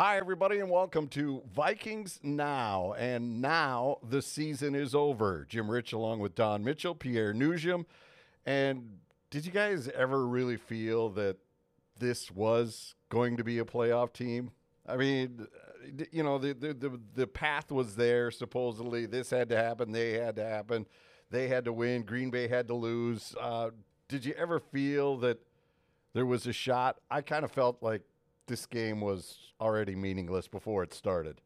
Hi, everybody, and welcome to Vikings Now. And now the season is over. Jim Rich, along with Dawn Mitchell, Pierre Noujaim. And did you guys ever really feel that this was going to be a playoff team? I mean, you know, the, the, the, the path was there, supposedly. This had to happen, they had to happen. They had to win, Green Bay had to lose. Uh, did you ever feel that there was a shot? I kind of felt like this game was already meaningless before it started.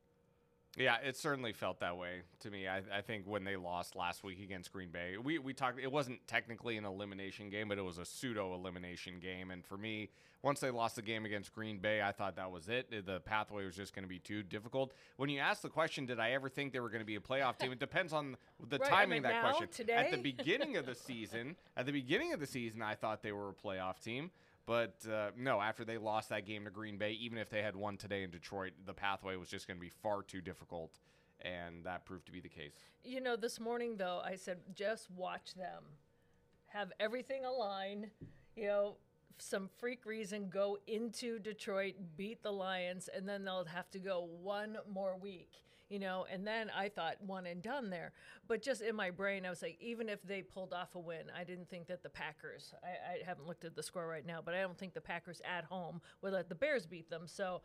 Yeah, it certainly felt that way to me. I, I, think when they lost last week against Green Bay, we, we talked. It wasn't technically an elimination game, but it was a pseudo elimination game. And for me, once they lost the game against Green Bay, I thought that was it. The pathway was just going to be too difficult. When you ask the question, did I ever think they were going to be a playoff team? It depends on the right, timing I mean, of that now, question. Today? At the beginning of the season, at the beginning of the season, I thought they were a playoff team. But uh, no, after they lost that game to Green Bay, even if they had won today in Detroit, the pathway was just going to be far too difficult. And that proved to be the case. You know, this morning, though, I said, just watch them have everything align. You know, some freak reason go into Detroit, beat the Lions, and then they'll have to go one more week you know, and then I thought one and done there. But just in my brain, I was like, even if they pulled off a win, I didn't think that the Packers, I, I haven't looked at the score right now, but I don't think the Packers at home would let the Bears beat them. So,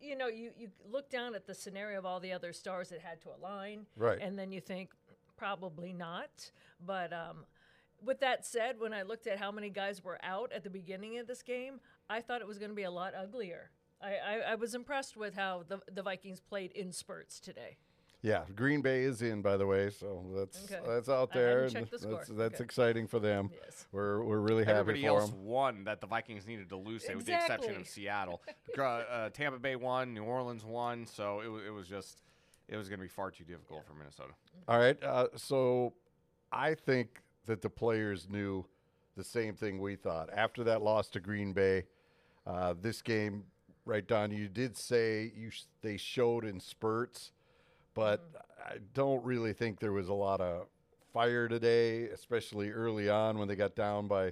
you know, you, you look down at the scenario of all the other stars that had to align. Right. And then you think, probably not. But, um, with that said, when I looked at how many guys were out at the beginning of this game, I thought it was going to be a lot uglier. I, I, I, was impressed with how the, the Vikings played in spurts today. Yeah, Green Bay is in, by the way, so that's okay. that's out there. The that's score. that's okay. exciting for them. Yes. We're we're really happy Everybody for else them. won that the Vikings needed to lose, exactly. with the exception of Seattle. uh, Tampa Bay won, New Orleans won, so it, it was just it was going to be far too difficult yeah. for Minnesota. All right, uh, so I think that the players knew the same thing we thought after that loss to Green Bay. Uh, this game right, Dawn? You did say you sh- they showed in spurts, but mm-hmm. I don't really think there was a lot of fire today, especially early on when they got down by,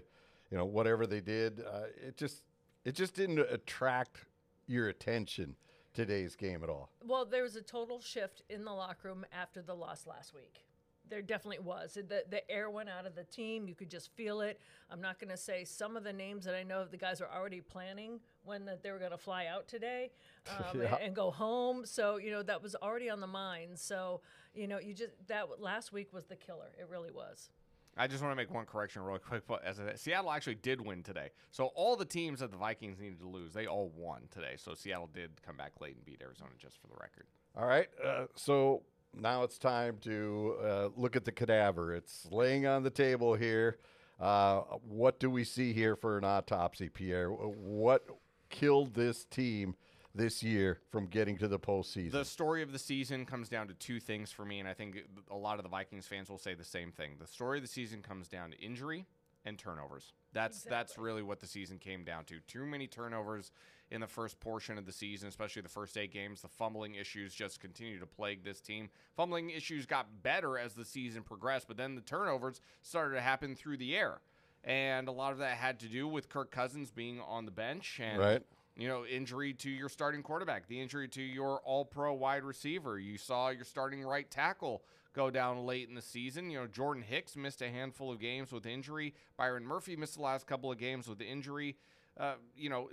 you know, whatever they did. Uh, it just it just didn't attract your attention today's game at all. Well, there was a total shift in the locker room after the loss last week there definitely was. The, the air went out of the team. You could just feel it. I'm not going to say some of the names that I know of the guys are already planning when that they were going to fly out today um, yeah. and, and, go home. So, you know, that was already on the mind. So, you know, you just, that last week was the killer. It really was. I just want to make one correction real quick. But as a, Seattle actually did win today, so all the teams that the Vikings needed to lose, they all won today. So Seattle did come back late and beat Arizona, just for the record. All right. Uh, so now it's time to uh, look at the cadaver. It's laying on the table here. Uh, what do we see here for an autopsy, Pierre? What killed this team this year from getting to the postseason? The story of the season comes down to two things for me, and I think a lot of the Vikings fans will say the same thing. The story of the season comes down to injury and turnovers. That's exactly. that's really what the season came down to. Too many turnovers in the first portion of the season, especially the first eight games. The fumbling issues just continue to plague this team. Fumbling issues got better as the season progressed, but then the turnovers started to happen through the air. And a lot of that had to do with Kirk Cousins being on the bench and right. you know, injury to your starting quarterback, the injury to your all pro wide receiver. You saw your starting right tackle go down late in the season. You know, Jordan Hicks missed a handful of games with injury. Byron Murphy missed the last couple of games with injury. Uh, you know,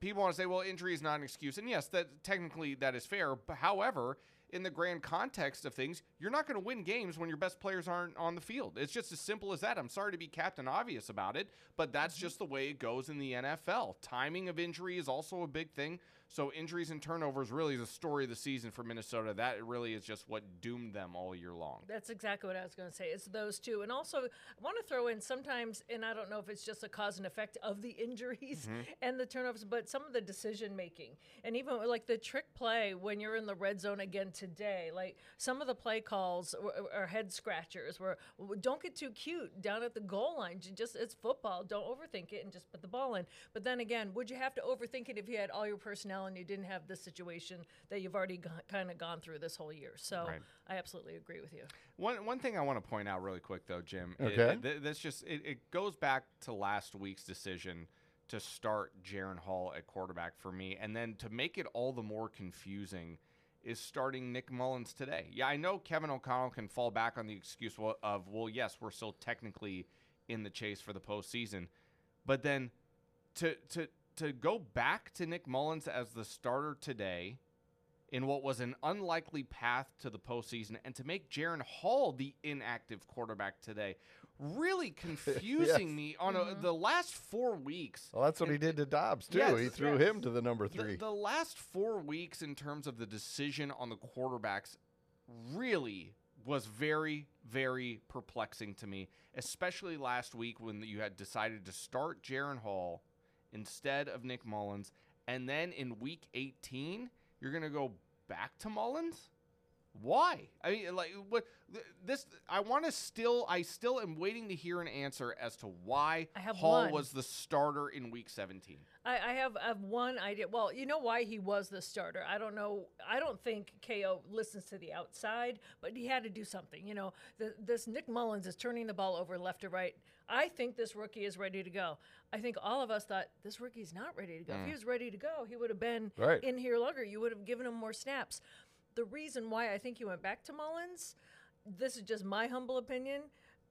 people want to say, well, injury is not an excuse. And yes, that technically that is fair. But however, in the grand context of things, you're not going to win games when your best players aren't on the field. It's just as simple as that. I'm sorry to be Captain Obvious about it, but that's mm-hmm. just the way it goes in the NFL. Timing of injury is also a big thing. So injuries and turnovers really is a story of the season for Minnesota. That really is just what doomed them all year long. That's exactly what I was going to say. It's those two, and also I want to throw in sometimes, and I don't know if it's just a cause and effect of the injuries mm-hmm. and the turnovers, but some of the decision making, and even like the trick play when you're in the red zone again today. Like some of the play calls or head scratchers. Where don't get too cute down at the goal line. Just it's football. Don't overthink it and just put the ball in. But then again, would you have to overthink it if you had all your personnel? and you didn't have this situation that you've already kind of gone through this whole year. So right. I absolutely agree with you. One one thing I want to point out really quick though, Jim. Okay. It, th- this just it, it goes back to last week's decision to start Jaren Hall at quarterback for me. And then to make it all the more confusing is starting Nick Mullens today. Yeah, I know Kevin O'Connell can fall back on the excuse of, well, yes, we're still technically in the chase for the postseason. But then to to to go back to Nick Mullens as the starter today in what was an unlikely path to the postseason and to make Jaren Hall the inactive quarterback today really confusing yes. me on a, mm-hmm. the last four weeks. Well, that's what he did to Dobbs too. Yes, he threw yes. him to the number three. The, the, last four weeks, in terms of the decision on the quarterbacks, really was very, very perplexing to me. Especially last week when you had decided to start Jaren Hall instead of Nick Mullens, and then in Week 18 you're going to go back to Mullens. Why? I mean, like, what this? I want to still. I still am waiting to hear an answer as to why Hall one. was the starter in Week 17. I, I have I have one idea. Well, you know why he was the starter. I don't know. I don't think Ko listens to the outside, but he had to do something. You know, the, this Nick Mullens is turning the ball over left to right. I think this rookie is ready to go. I think all of us thought this rookie's not ready to go. Mm. If he was ready to go, he would have been right. in here longer. You would have given him more snaps the reason why I think he went back to Mullens, this is just my humble opinion.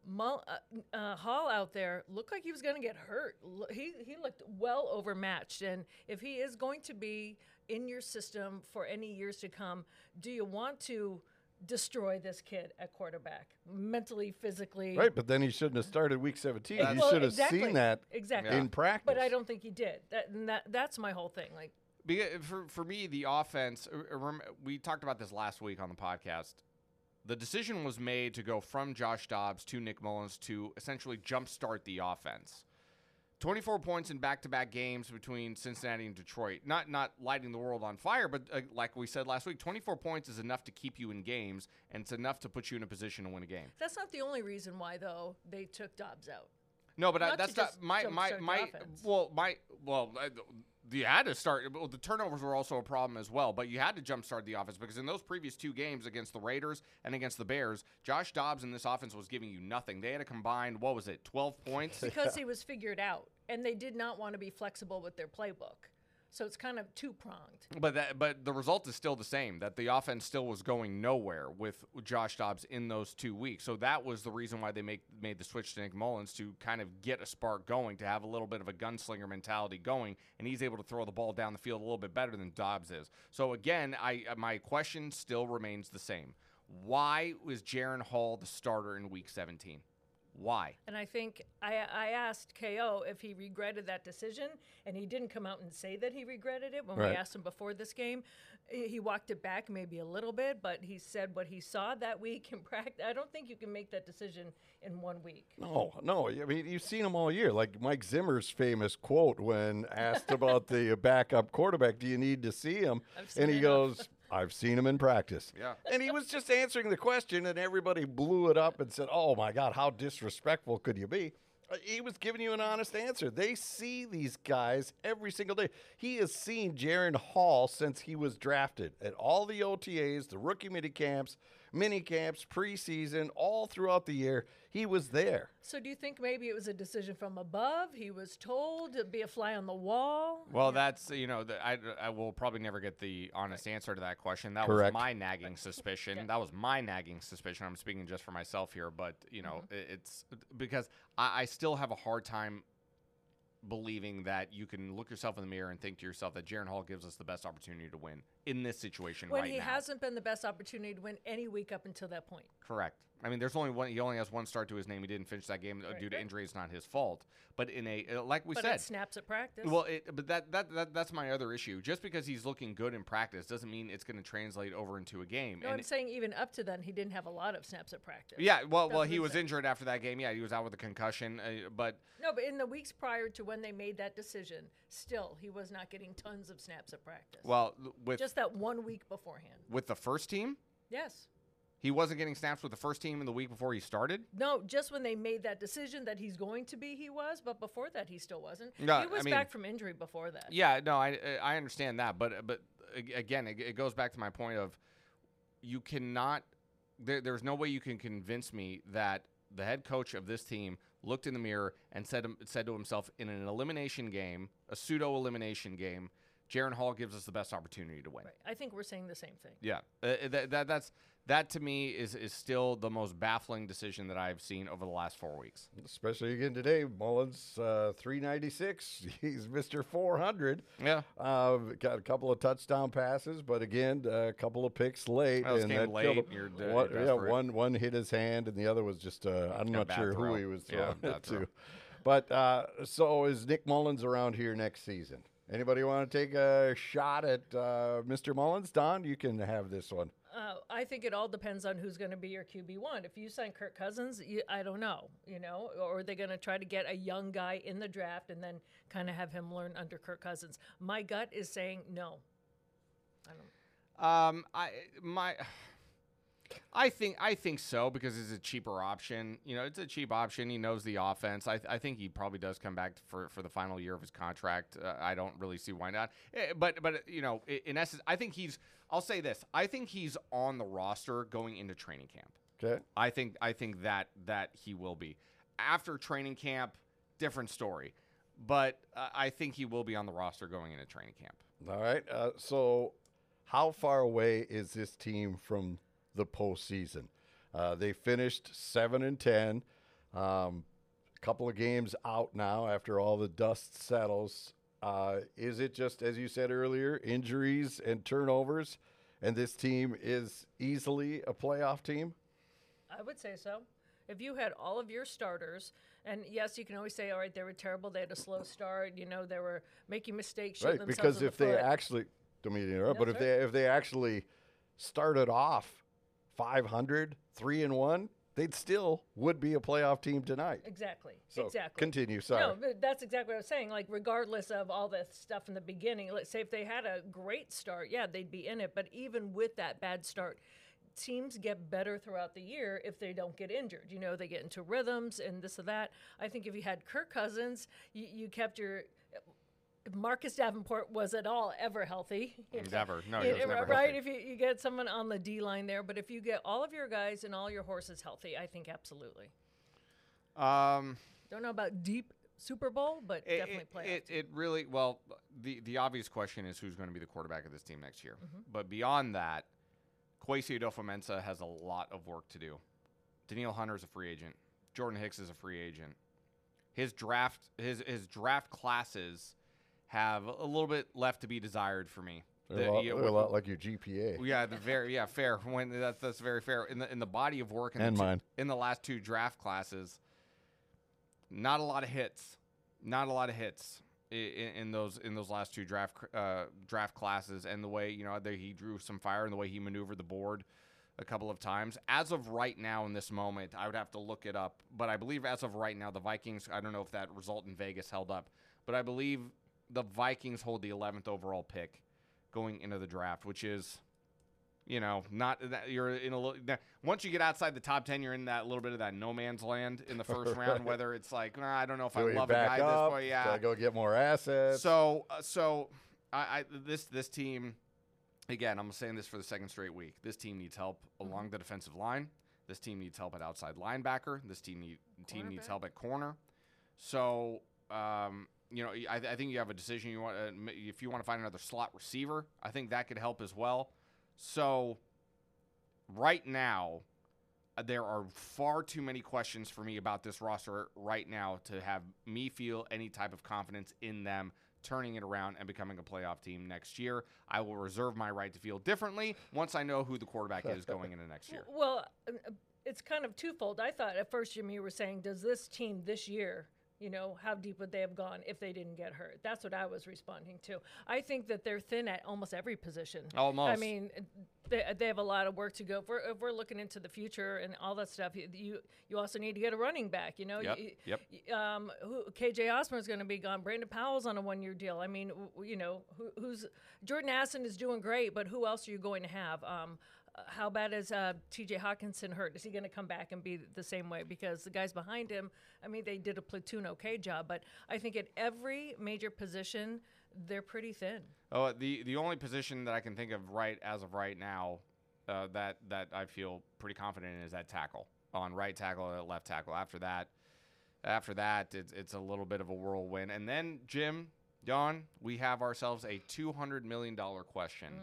Mull, uh, uh, Hall out there looked like he was going to get hurt. He he looked well overmatched, and if he is going to be in your system for any years to come, do you want to? destroy this kid at quarterback mentally, physically. Right, but then he shouldn't have started week 17. Well, you should have exactly, seen that exactly. in practice. But I don't think he did. That, that that's my whole thing. Like because for for me, the offense. Uh, uh, we talked about this last week on the podcast. The decision was made to go from Josh Dobbs to Nick Mullens to essentially jumpstart the offense. 24 points in back-to-back games between Cincinnati and Detroit. Not not lighting the world on fire, but uh, like we said last week, 24 points is enough to keep you in games, and it's enough to put you in a position to win a game. That's not the only reason why, though, they took Dobbs out. No, but I, that's not my my my. Well, my well, you had to start. Well, the turnovers were also a problem as well, but you had to jumpstart the offense because in those previous two games against the Raiders and against the Bears, Josh Dobbs in this offense was giving you nothing. They had a combined, what was it, 12 points? Because he was figured out, and they did not want to be flexible with their playbook. So it's kind of two pronged. But that, but the result is still the same. That the offense still was going nowhere with Josh Dobbs in those two weeks. So that was the reason why they make made the switch to Nick Mullens to kind of get a spark going, to have a little bit of a gunslinger mentality going, and he's able to throw the ball down the field a little bit better than Dobbs is. So again, I uh, my question still remains the same. Why was Jaren Hall the starter in Week 17? Why? And I think I, I asked KO if he regretted that decision, and he didn't come out and say that he regretted it when right. we asked him before this game. He walked it back maybe a little bit, but he said what he saw that week in practice. I don't think you can make that decision in one week. No, no. I mean, you've seen him all year. Like Mike Zimmer's famous quote when asked about the backup quarterback, do you need to see him? And he goes, I've seen him in practice. Yeah. And he was just answering the question, and everybody blew it up and said, Oh my God, how disrespectful could you be? Uh, he was giving you an honest answer. They see these guys every single day. He has seen Jaren Hall since he was drafted at all the OTAs, the rookie mini camps, mini camps, preseason, all throughout the year. He was there. So, do you think maybe it was a decision from above? He was told to be a fly on the wall. Well, that's you know, the, I I will probably never get the honest right. answer to that question. That Correct. was my nagging suspicion. Yeah. That was my nagging suspicion. I'm speaking just for myself here, but you know, mm-hmm. it's because I, I still have a hard time believing that you can look yourself in the mirror and think to yourself that Jaren Hall gives us the best opportunity to win in this situation when right he hasn't been the best opportunity to win any week up until that point. Correct. I mean, there's only one. He only has one start to his name. He didn't finish that game uh, right, due to injury. It's not his fault. But in a uh, like we but said, it snaps at practice. Well, it, but that, that that that's my other issue. Just because he's looking good in practice doesn't mean it's going to translate over into a game. No, and I'm saying even up to then, he didn't have a lot of snaps at practice. Yeah. Well, well, he was injured after that game. Yeah, he was out with a concussion. Uh, but no, but in the weeks prior to when they made that decision, still he was not getting tons of snaps at practice. Well, with just that one week beforehand. With the first team. Yes. He wasn't getting snaps with the first team in the week before he started. No, just when they made that decision that he's going to be, he was. But before that, he still wasn't. No, he was I mean, back from injury before that. Yeah, no, I I understand that, but but again, it, it goes back to my point of you cannot. There, there's no way you can convince me that the head coach of this team looked in the mirror and said said to himself in an elimination game, a pseudo elimination game, Jaren Hall gives us the best opportunity to win. Right. I think we're saying the same thing. Yeah, uh, that, that that's that to me is is still the most baffling decision that I've seen over the last four weeks. Especially again today, Mullens uh, 396. He's Mr. 400. Yeah, Uh, got a couple of touchdown passes, but again, a couple of picks late. And that late, killed him. you're one, yeah, one one hit his hand, and the other was just uh, I'm Yeah, not sure throw. who he was Yeah, throwing bad it to. But uh, so is Nick Mullens around here next season? Anybody want to take a shot at uh, Mr. Mullens? Dawn, you can have this one. Uh, I think it all depends on who's going to be your QB one. If you sign Kirk Cousins, you, I don't know, you know, or are they going to try to get a young guy in the draft and then kind of have him learn under Kirk Cousins? My gut is saying no. I don't. Um, I my, I think I think so because it's a cheaper option. You know, it's a cheap option. He knows the offense. I, I think he probably does come back for, for the final year of his contract. Uh, I don't really see why not. Eh, But but you know, in essence, I think he's. I'll say this. I think he's on the roster going into training camp. Okay. I think I think that that he will be after training camp. Different story, but uh, I think he will be on the roster going into training camp. All right. Uh, so, how far away is this team from the postseason? Uh, they finished seven and ten. Um, a couple of games out now after all the dust settles. Uh, is it just as you said earlier, injuries and turnovers, and this team is easily a playoff team? I would say so. If you had all of your starters, and yes, you can always say, all right, they were terrible. They had a slow start. You know, they were making mistakes. Right, because in the if they foot. actually, don't mean to interrupt, No, but if they if they actually started off 500, 3 and 1, they'd still would be a playoff team tonight. Exactly. So exactly. continue, sorry. No, but that's exactly what I was saying. Like, regardless of all the stuff in the beginning, let's say if they had a great start, yeah, they'd be in it. But even with that bad start, teams get better throughout the year if they don't get injured. You know, they get into rhythms and this or that. I think if you had Kirk Cousins, you, you kept your. Marcus Davenport was at all ever healthy, Never. No, he was never right? healthy. If you, you get someone on the D line there, but if you get all of your guys and all your horses healthy, I think absolutely. Um, Don't know about deep Super Bowl, but it, definitely it, playoff. it, it really well. The the obvious question is who's going to be the quarterback of this team next year. Mm-hmm. But beyond that, Kwesi Adofo-Mensah has a lot of work to do. Danielle is a free agent. Jordan Hicks is a free agent. His draft his his draft classes have a little bit left to be desired for me. They're, The- a lot, they're a lot like your GPA. yeah, the very yeah, fair. When that's that's very fair. In the in the body of work in And the two- mine. in the last two draft classes, not a lot of hits, not a lot of hits in, in those in those last two draft uh, draft classes, and the way you know that he drew some fire and the way he maneuvered the board a couple of times. As of right now, in this moment, I would have to look it up, but I believe as of right now, the Vikings. I don't know if that result in Vegas held up, but I believe the Vikings hold the 11th overall pick going into the draft, which is you know, not that you're in a little. Once you get outside the top ten, you're in that little bit of that no man's land in the first round. Whether it's like, nah, I don't know if Do I love a guy up? this way, yeah. Gotta go get more assets. So, uh, so I, I this this team, again, I'm saying this for the second straight week. This team needs help along the defensive line. This team needs help at outside linebacker. This team need, team needs help at corner. So, um, you know, I, I think you have a decision. You want uh, if you want to find another slot receiver, I think that could help as well. So, right now, uh, there are far too many questions for me about this roster right now to have me feel any type of confidence in them turning it around and becoming a playoff team next year. I will reserve my right to feel differently once I know who the quarterback is going into next year. Well, uh, it's kind of twofold. I thought at first, Jimmy, you were saying, does this team this year, you know, how deep would they have gone if they didn't get hurt? That's what I was responding to. I think that they're thin at almost every position. Almost. I mean, they, they have a lot of work to go. If we're, if we're looking into the future and all that stuff, you you, also need to get a running back. You know, Yep, You- yep. Um, who, KJ Osborn's going to be gone. Brandon Powell's on a one-year deal. I mean, w- you know, who, who's Jordan Addison is doing great, but who else are you going to have? Um, how bad is uh, T.J. Hockenson hurt? Is he going to come back and be the same way? Because the guys behind him, I mean, they did a platoon okay job, but I think at every major position, they're pretty thin. Oh, the the only position that I can think of right as of right now uh, that that I feel pretty confident in is that tackle on right tackle and left tackle. After that, After that, it's it's a little bit of a whirlwind. And then Jim, Dawn, we have ourselves a two hundred million dollar question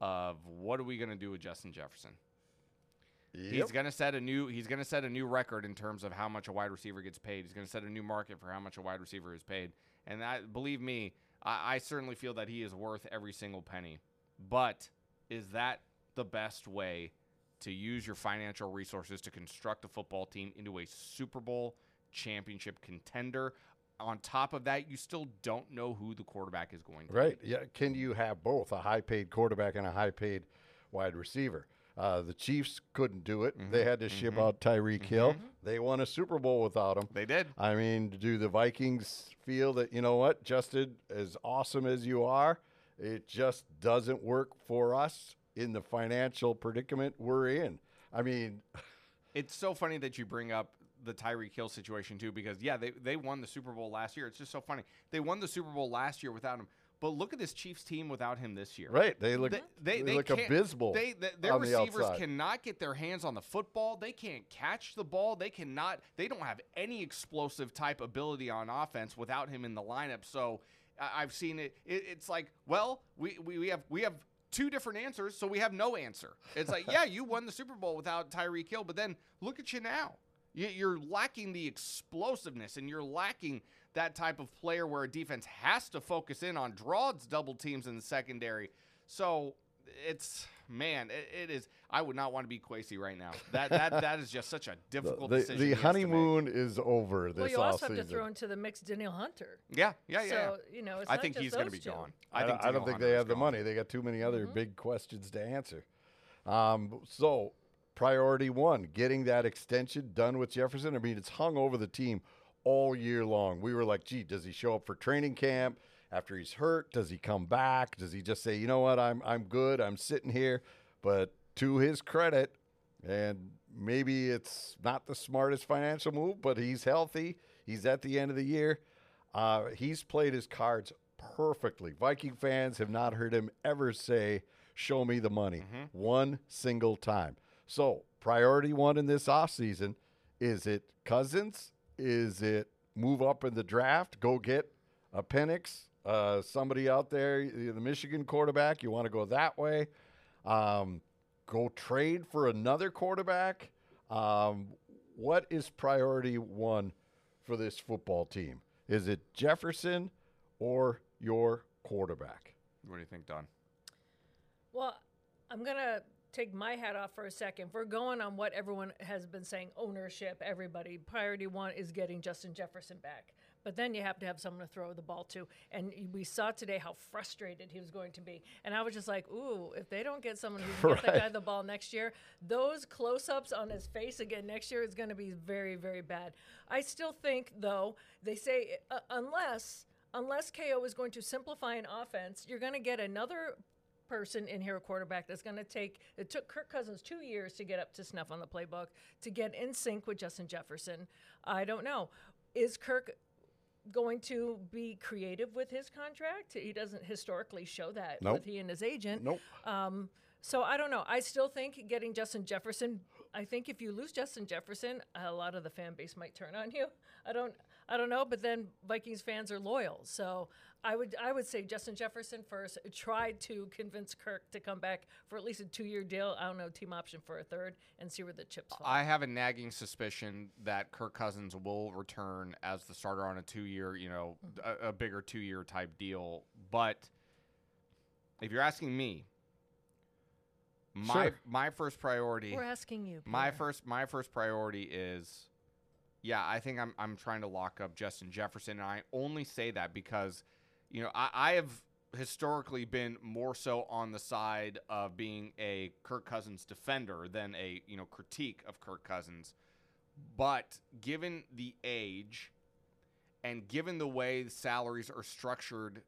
of what are we going to do with Justin Jefferson? He's going to set a new he's going to set a new record in terms of how much a wide receiver gets paid. He's going to set a new market for how much a wide receiver is paid. And that believe me, I, I certainly feel that he is worth every single penny. But is that the best way to use your financial resources to construct a football team into a Super Bowl championship contender? On top of that, you still don't know who the quarterback is going to be. Right. Yeah. Can you have both a high paid quarterback and a high paid wide receiver? Uh, the Chiefs couldn't do it. They mm-hmm, had to ship mm-hmm, out Tyreek mm-hmm. Hill. They won a Super Bowl without him. They did. I mean, do the Vikings feel that, you know what, Justin, as awesome as you are, it just doesn't work for us in the financial predicament we're in? I mean, It's so funny that you bring up the Tyreek Hill situation too, because yeah, they they won the Super Bowl last year. It's just so funny. They won the Super Bowl last year without him, but look at this Chiefs team without him this year. right? They look They, they, they, they look abysmal. They, th- their the receivers outside. cannot get their hands on the football. They can't catch the ball. They cannot. They don't have any explosive type ability on offense without him in the lineup. So I- I've seen it. it. It's like, well, we, we, we have we have two different answers, so we have no answer. It's like, yeah, you won the Super Bowl without Tyreek Hill, but then look at you now. You- You're lacking the explosiveness, and you're lacking that type of player where a defense has to focus in on draws double teams in the secondary. So it's man, it, it is. I would not want to be Kwesi right now. That that that is just such a difficult the, decision. the he has to make. honeymoon is over this Well, you also have to throw into the mix Danielle Hunter. Yeah, yeah, yeah. So you know, it's I not think just he's going to be two. gone. I, think don't, I don't Daniel think Hunter they is have the money. They got too many other big questions to answer. Um, so, priority one, getting that extension done with Jefferson. I mean, it's hung over the team all year long. We were like, gee, does he show up for training camp after he's hurt? Does he come back? Does he just say, you know what, I'm I'm good. I'm sitting here. But to his credit, and maybe it's not the smartest financial move, but he's healthy. He's at the end of the year. Uh, he's played his cards perfectly. Viking fans have not heard him ever say, Show me the money, one single time. So, priority one in this offseason is it Cousins? Is it move up in the draft? Go get a Penix, uh, somebody out there, the the Michigan quarterback. You want to go that way? Um, go trade for another quarterback? Um, what is priority one for this football team? Is it Jefferson or your quarterback? What do you think, Dawn? Well, I'm gonna take my hat off for a second. We're going on what everyone has been saying, ownership, everybody, priority one is getting Justin Jefferson back. But then you have to have someone to throw the ball to. And we saw today how frustrated he was going to be. And I was just like, ooh, if they don't get someone who can get that guy the ball next year, those close ups on his face again next year is going to be very, very bad. I still think, though, they say uh, unless. Unless KO is going to simplify an offense, you're going to get another person in here, a quarterback that's going to take. It took Kirk Cousins two years to get up to snuff on the playbook, to get in sync with Justin Jefferson. I don't know. Is Kirk going to be creative with his contract? He doesn't historically show that Nope. with he and his agent. Nope. Um, so I don't know. I still think getting Justin Jefferson. I think if you lose Justin Jefferson, a lot of the fan base might turn on you. I don't. I don't know. But then Vikings fans are loyal, so I would. I would say Justin Jefferson first. Try to convince Kirk to come back for at least a two-year deal. I don't know, team option for a third, and see where the chips fall. I have a nagging suspicion that Kirk Cousins will return as the starter on a two-year, you know, mm. a, a bigger two-year type deal. But if you're asking me, my Sure. my first priority, We're asking you. my first my first priority is, yeah, I think I'm I'm trying to lock up Justin Jefferson, and I only say that because, you know, I, I have historically been more so on the side of being a Kirk Cousins defender than a you know critique of Kirk Cousins, but given the age, and given the way the salaries are structured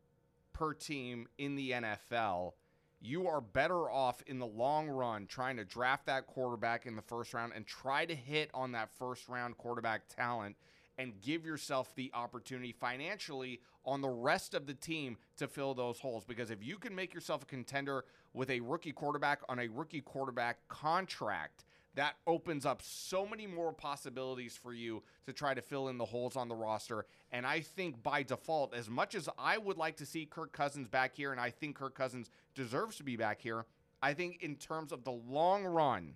per team in the NFL, you are better off in the long run trying to draft that quarterback in the first round and try to hit on that first round quarterback talent and give yourself the opportunity financially on the rest of the team to fill those holes. Because if you can make yourself a contender with a rookie quarterback on a rookie quarterback contract, that opens up so many more possibilities for you to try to fill in the holes on the roster. And I think by default, as much as I would like to see Kirk Cousins back here, and I think Kirk Cousins deserves to be back here, I think in terms of the long run,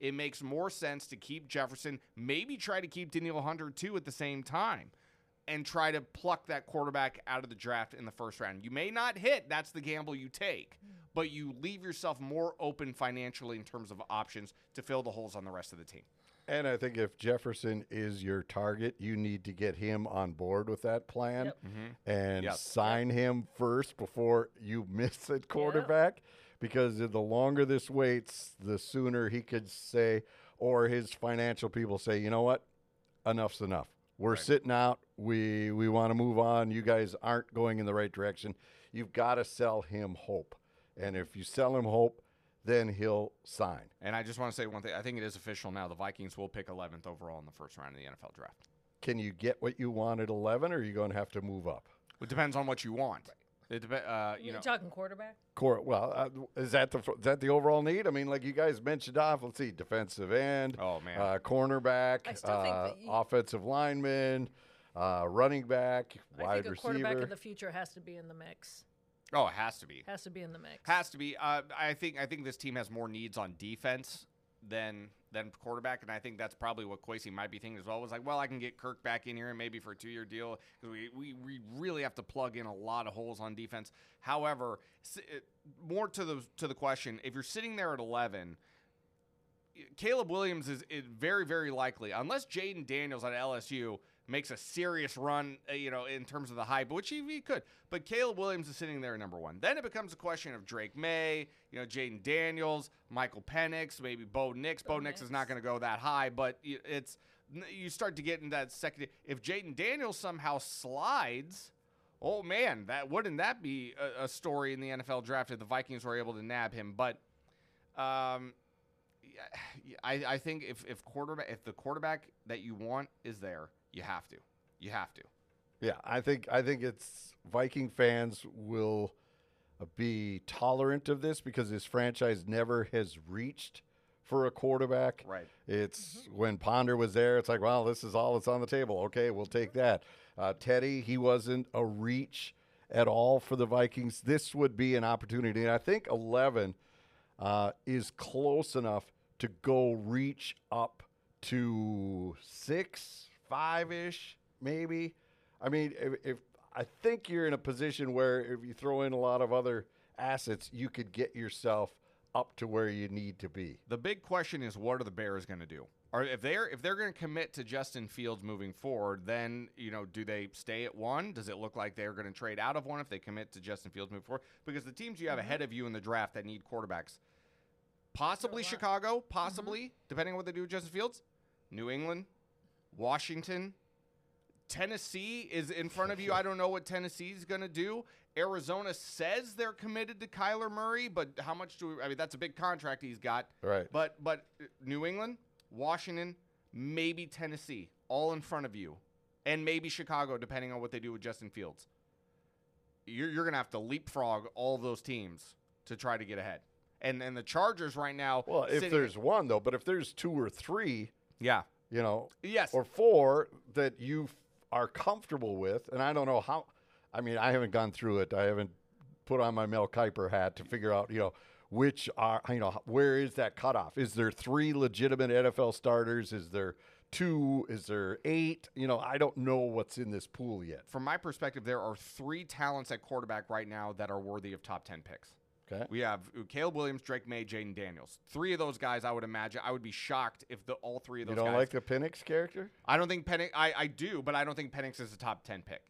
it makes more sense to keep Jefferson, maybe try to keep Danielle Hunter too at the same time, and try to pluck that quarterback out of the draft in the first round. You may not hit, that's the gamble you take, but you leave yourself more open financially in terms of options to fill the holes on the rest of the team. And I think if Jefferson is your target, you need to get him on board with that plan Yep. Mm-hmm. and Yep. sign him first before you miss at quarterback. Because the longer this waits, the sooner he could say, or his financial people say, you know what, enough's enough. We're sitting out. We we want to move on. You guys aren't going in the right direction. You've got to sell him hope. And if you sell him hope, then he'll sign. And I just want to say one thing. I think it is official now. The Vikings will pick 11th overall in the first round of the NFL draft. Can you get what you want at 11, or are you going to have to move up? It depends on what you want. It dep- uh, you You're know, talking quarterback. Core, well, uh, is that the is that the overall need? I mean, like you guys mentioned off. Let's see, defensive end, Oh, man. uh, cornerback, I still think uh, that you- offensive lineman, uh, running back, I wide think a quarterback receiver. in the future has to be in the mix. oh, it has to be. Has to be in the mix. Has to be. Uh, I think. I think this team has more needs on defense than than quarterback, and I think that's probably what Kwesi might be thinking as well. Was like, well, I can get Kirk back in here and maybe for a two year deal because we, we we really have to plug in a lot of holes on defense. However, uh, more to the to the question, if you're sitting there at eleven. Caleb Williams is, is very, very likely, unless Jayden Daniels at LSU makes a serious run, uh, you know, in terms of the hype, which he, he could. But Caleb Williams is sitting there at number one. Then it becomes a question of Drake Maye, you know, Jayden Daniels, Michael Penix, maybe Bo Nix. Bo, Bo Nix is not going to go that high, but it's you start to get in that second. If Jayden Daniels somehow slides. Oh man, that wouldn't that be a, a story in the NFL draft if the Vikings were able to nab him? But um, I, I think if if quarterback if the quarterback that you want is there, you have to. You have to. Yeah, I think I think it's Viking fans will uh, be tolerant of this because this franchise never has reached for a quarterback. Right. It's when Ponder was there. It's like, well, this is all that's on the table. Okay, we'll take that. Uh, Teddy, he wasn't a reach at all for the Vikings. This would be an opportunity, and I think eleven uh, is close enough to go reach up to six, five ish, maybe. I mean, if, if I think you're in a position where if you throw in a lot of other assets, you could get yourself up to where you need to be. The big question is what are the Bears going to do? Or if they're if they're going to commit to Justin Fields moving forward, then you know do they stay at one? Does it look like they're going to trade out of one if they commit to Justin Fields moving forward? Because the teams you have ahead mm-hmm. of you in the draft that need quarterbacks, possibly There are a lot. Chicago, mm-hmm. possibly depending on what they do with Justin Fields, New England, Washington, Tennessee is in front of you. I don't know what Tennessee is going to do. Arizona says they're committed to Kyler Murray, but how much do we, I mean? That's a big contract he's got. Right. But but uh, New England, Washington, maybe Tennessee, all in front of you, and maybe Chicago, depending on what they do with Justin Fields. You're you're gonna have to leapfrog all those teams to try to get ahead. And and the Chargers right now. Well, if there's one though, but if there's two or three, yeah you know, yes or four that you f- are comfortable with, and I don't know how. I mean, I haven't gone through it. I haven't put on my Mel Kiper hat to figure out, you know, which are, you know, where is that cutoff? Is there three legitimate NFL starters? Is there two? Is there eight? You know, I don't know what's in this pool yet. from my perspective, there are three talents at quarterback right now that are worthy of top 10 picks. Okay. We have Caleb Williams, Drake Maye, Jayden Daniels. Three of those guys, I would imagine. I would be shocked if the all three of those. Guys. You those don't guys. like the Penix character? I don't think Penix. I, I do, but I don't think Penix is a top 10 pick.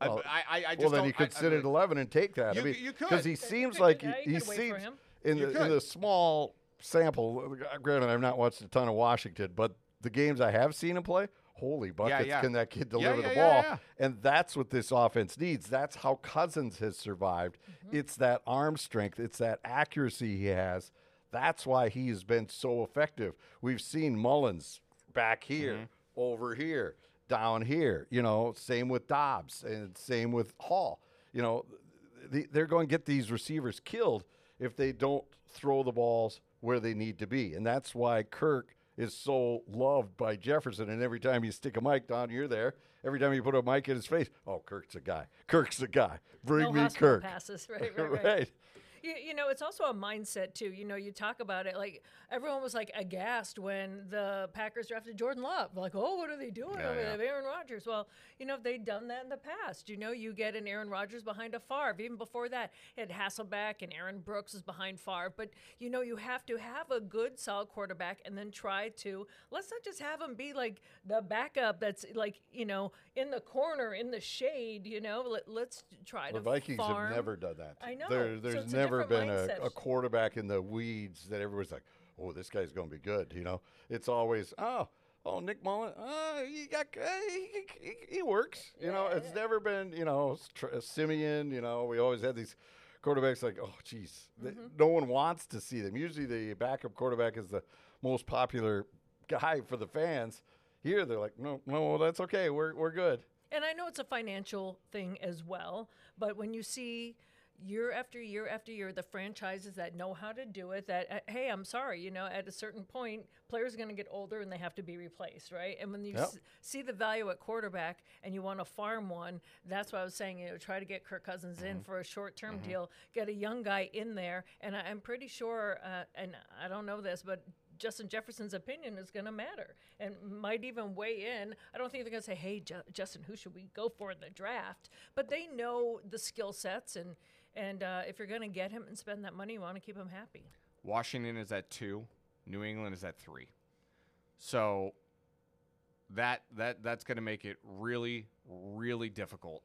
I- Well, I, I, I just well, then don't- you could I- I sit at 11 and take that. You I mean, you could. because he seems could, like yeah, he, you he could wait for seems in You the in the small sample. Granted, I've not watched a ton of Washington, but the games I have seen him play, holy buckets, yeah. can that kid deliver yeah, the yeah, ball? yeah. And that's what this offense needs. That's how Cousins has survived. Mm-hmm. It's that arm strength. It's that accuracy he has. That's why he has been so effective. We've seen Mullens back here, Mm-hmm. over here, down here. You know, same with Dobbs and same with Hall. You know, the, they're going to get these receivers killed if they don't throw the balls where they need to be. And that's why Kirk is so loved by Jefferson. And every time you stick a mic down, you're there. Every time you put a mic in his face, oh, Kirk's a guy. Kirk's a guy. Bring no me Kirk. passes, right, right, right. right. You, you know, it's also a mindset too. You know, you talk about it like everyone was like aghast when the Packers drafted Jordan Love. Like, oh, what are they doing Yeah, over yeah. there? They have Aaron Rodgers. Well, you know, they'd done that in the past. You know, you get an Aaron Rodgers behind a Favre. Even before that, had Hasselbeck and Aaron Brooks is behind Favre. But you know, you have to have a good, solid quarterback, and then try to let's not just have him be like the backup that's like you know in the corner in the shade. You know, Let, let's try to The to Vikings farm. have never done that. I know. There, So there's it's a never been a, a quarterback in the weeds that everybody's like, oh, this guy's going to be good. You know, it's always, oh, oh, Nick Mullen, oh, he got, uh, he, he, he works. You know, it's never been, you know, Simeon. You know, we always had these quarterbacks like, oh, geez, Mm-hmm. no one wants to see them. Usually, the backup quarterback is the most popular guy for the fans. Here, they're like, no, no, that's okay. We're we're good. And I know it's a financial thing as well, but when you see year after year after year the franchises that know how to do it that uh, hey i'm sorry you know at a certain point players are going to get older and they have to be replaced right and when you Yep. s- see the value at quarterback and you want to farm one that's what i was saying you know try to get kirk cousins in for a short-term deal get a young guy in there and I, i'm pretty sure uh, and i don't know this but Justin Jefferson's opinion is going to matter and might even weigh in. I don't think they're going to say, "Hey, Ju- Justin, who should we go for in the draft?" But they know the skill sets, and and uh, if you're going to get him and spend that money, you want to keep him happy. Washington is at two. New England is at three. So that that that's going to make it really really difficult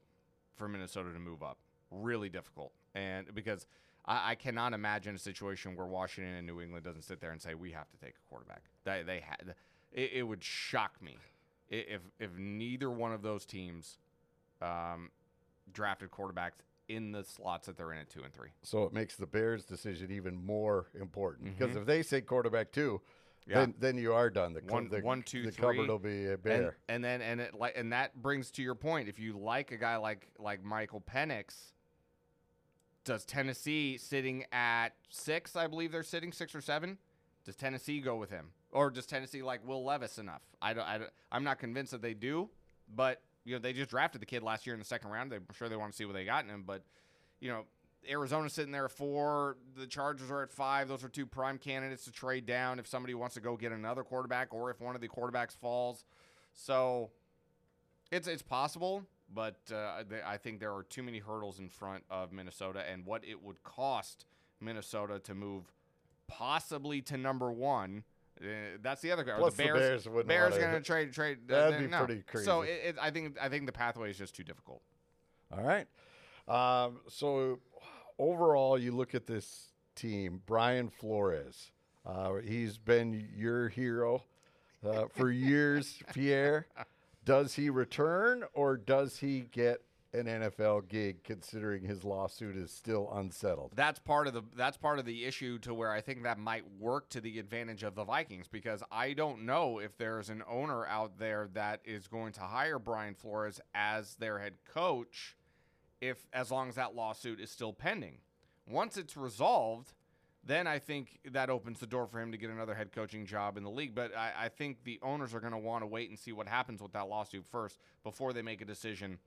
for Minnesota to move up. Really difficult, and because I, I cannot imagine a situation where Washington and New England doesn't sit there and say we have to take a quarterback. They they had it, it would shock me if if neither one of those teams um, drafted quarterbacks in the slots that they're in at two and three. So it makes the Bears' decision even more important because Mhm. if they say quarterback two, Yeah. then then you are done. The One- the, one, two, the three, cupboard will be a and, bear. and then and it like and that brings to your point if you like a guy like like Michael Penix does Tennessee sitting at 6 I believe they're sitting 6 or 7 does Tennessee go with him or does Tennessee like Will Levis enough I don't, I don't I'm not convinced that they do but you know they just drafted the kid last year in the second round I'm sure they want to see what they got in him but you know Arizona's sitting there at four. The Chargers are at five. Those are two prime candidates to trade down if somebody wants to go get another quarterback or if one of the quarterbacks falls. So it's it's possible, but uh, I think there are too many hurdles in front of Minnesota and what it would cost Minnesota to move possibly to number one. Uh, that's the other guy. Plus the the Bears. Bears wouldn't Bears wanna- going to trade trade. uh, That'd uh, be no. pretty So crazy. it, it, I think I think the pathway is just too difficult. All right. Um, so overall, you look at this team. Brian Flores. Uh, he's been your hero uh, for years, Pierre. Does he return or does he get an NFL gig? Considering his lawsuit is still unsettled. that's part of the that's part of the issue to where I think that might work to the advantage of the Vikings because I don't know if there's an owner out there that is going to hire Brian Flores as their head coach if as long as that lawsuit is still pending. Once it's resolved, then I think that opens the door for him to get another head coaching job in the league. But I, I think the owners are going to want to wait and see what happens with that lawsuit first before they make a decision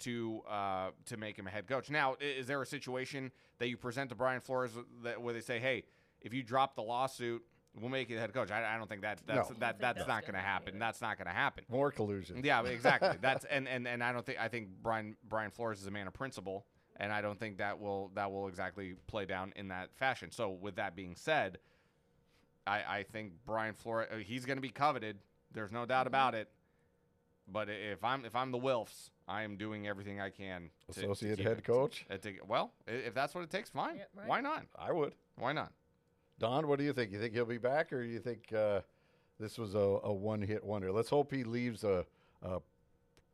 to uh, to make him a head coach. Now, is there a situation that you present to Brian Flores that where they say, "Hey, if you drop the lawsuit, we'll make you the head coach"? I, I don't think that that's No. that think that's that's not gonna happen. happen. That's not going to happen. More collusion. Yeah, exactly. That's and, and and I don't think I think Brian Brian Flores is a man of principle, and I don't think that will that will exactly play down in that fashion. So with that being said, I I think Brian Flores uh, he's going to be coveted. There's no doubt about it. But if I'm if I'm the Wilfs, I am doing everything I can. To, to Associate keep head it- coach. uh, to- well, if that's what it takes, fine. Yeah, right. Why not? I would. Why not? Dawn, what do you think? You think he'll be back, or you think uh, this was a, a one-hit wonder? Let's hope he leaves a, a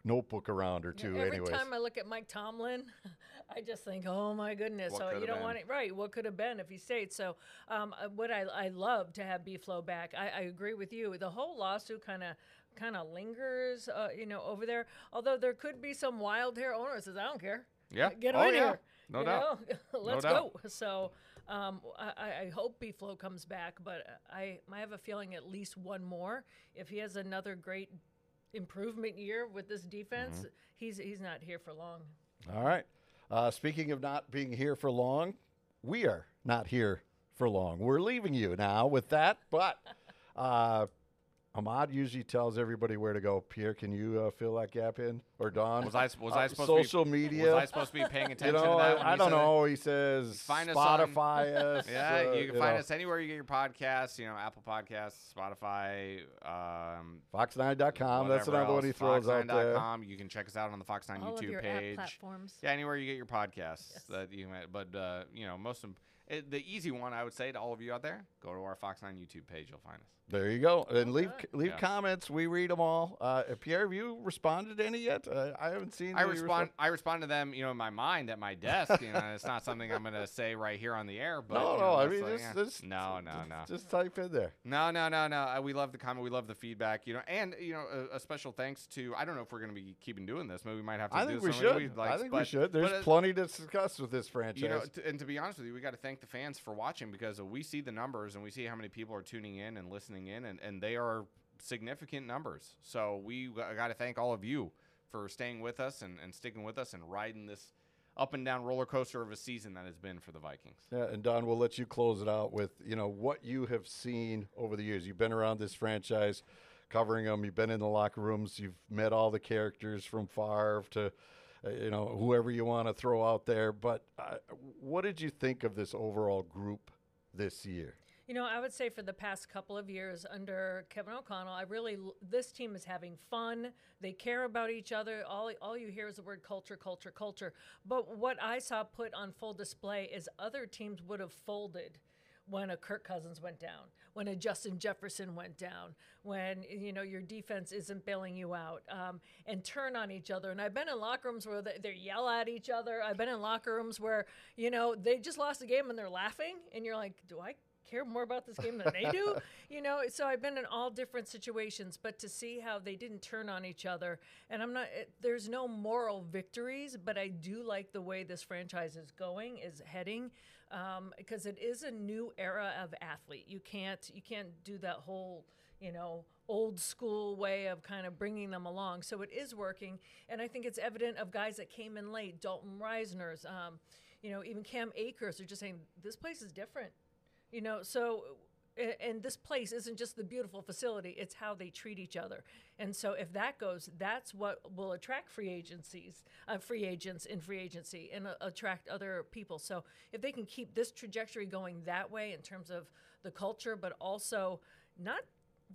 notebook around or Yeah, two. Every anyways, time I look at Mike Tomlin, I just think, oh my goodness. What so you don't been? want it right. What could have been if he stayed? So, um, uh, what I, I love to have B Flow back. I, I agree with you. The whole lawsuit kind of kind of lingers, uh, you know, over there. Although there could be some wild hair owner that says, I don't care. Yeah. Get him oh, yeah. here. No you doubt. know? Let's doubt. go. So, Um, I, I- hope B Flow comes back, but I, I have a feeling at least one more. If he has another great improvement year with this defense, Mm-hmm. he's he's not here for long. All right. Uh, speaking of not being here for long, we are not here for long. We're leaving you now with that, but uh, Ahmad usually tells everybody where to go. Pierre, can you uh, fill that gap in? Or Dawn? Was I was I Uh, supposed social to be, media? Was I supposed to be paying you attention know, to that? when I, I don't said that? know. He says Find us on- Spotify us. Yeah, uh, you can find know, us anywhere you get your podcasts. You know, Apple Podcasts, Spotify, um, Fox9.com. That's whatever another one he else, throws out there. Fox9.com. You can check us out on the Fox 9 All of YouTube your page. app platforms. Yeah, anywhere you get your podcasts. Yes. That you might, but uh, you know, most of it, the easy one I would say to all of you out there, go to our Fox 9 YouTube page. You'll find us. There you go. And leave leave Yeah. comments. We read them all. Uh, Pierre, have you responded to any yet? Uh, I haven't seen. I respond. I respond to them, you know, in my mind at my desk. You know, it's not something I'm going to say right here on the air. But No, you no. know, I mean, like, just, just no, no, just, no. Just type in there. No, no, no, no. Uh, we love the comment. We love the feedback. You know, and you know, a, a special thanks to. I don't know if we're going to be keeping doing this. Maybe we might have to. I do think we should. I think we should. There's but, uh, plenty to discuss with this franchise. You know, t- and to be honest with you, we got to thank the fans for watching because uh, we see the numbers and we see how many people are tuning in and listening in, and, and they are significant numbers. So we got to thank all of you for staying with us and, and sticking with us and riding this up and down roller coaster of a season that has been for the Vikings. yeah, and Dawn, we'll let you close it out with you know what you have seen over the years. You've been around this franchise, covering them. You've been in the locker rooms. You've met all the characters from Favre to. uh, You know, whoever you want to throw out there. But uh, what did you think of this overall group this year? You know, I would say for the past couple of years under Kevin O'Connell, I really this team is having fun. They care about each other. All all you hear is the word culture, culture, culture. But what I saw put on full display is other teams would have folded when a Kirk Cousins went down, when a Justin Jefferson went down, when you know your defense isn't bailing you out, um, and turn on each other. And I've been in locker rooms where they, they yell at each other. I've been in locker rooms where you know they just lost a game and they're laughing, and you're like, do I care more about this game than they do? you know, so I've been in all different situations, but to see how they didn't turn on each other, and I'm not. It, there's no moral victories, but I do like the way this franchise is going, is heading um, because it is a new era of athlete. You can't you can't do that whole you know old school way of kind of bringing them along. So it is working, and I think it's evident of guys that came in late, Dalton Risner's, um, you know, even Cam Akers are just saying this place is different. You know, so and this place isn't just the beautiful facility it's how they treat each other. And so if that goes that's what will attract free agencies uh, free agents in free agency and uh, attract other people. So if they can keep this trajectory going that way in terms of the culture but also not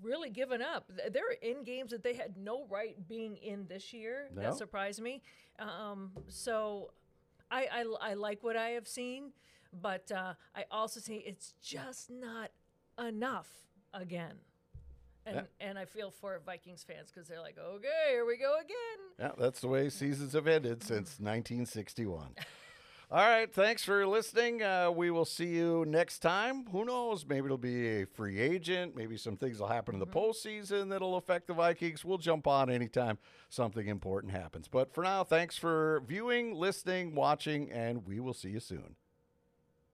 really giving up. Th- they're in games that they had no right being in this year No. that surprised me. Um, so I, I, I like what I have seen, but uh, I also see it's just not enough again. And, Yeah. and I feel for Vikings fans because they're like, okay, here we go again. Yeah, that's the way seasons have ended since 1961. All right, thanks for listening. Uh, we will see you next time. Who knows? Maybe it'll be a free agent. Maybe some things will happen in the postseason that'll affect the Vikings. We'll jump on anytime something important happens. But for now, thanks for viewing, listening, watching, and we will see you soon.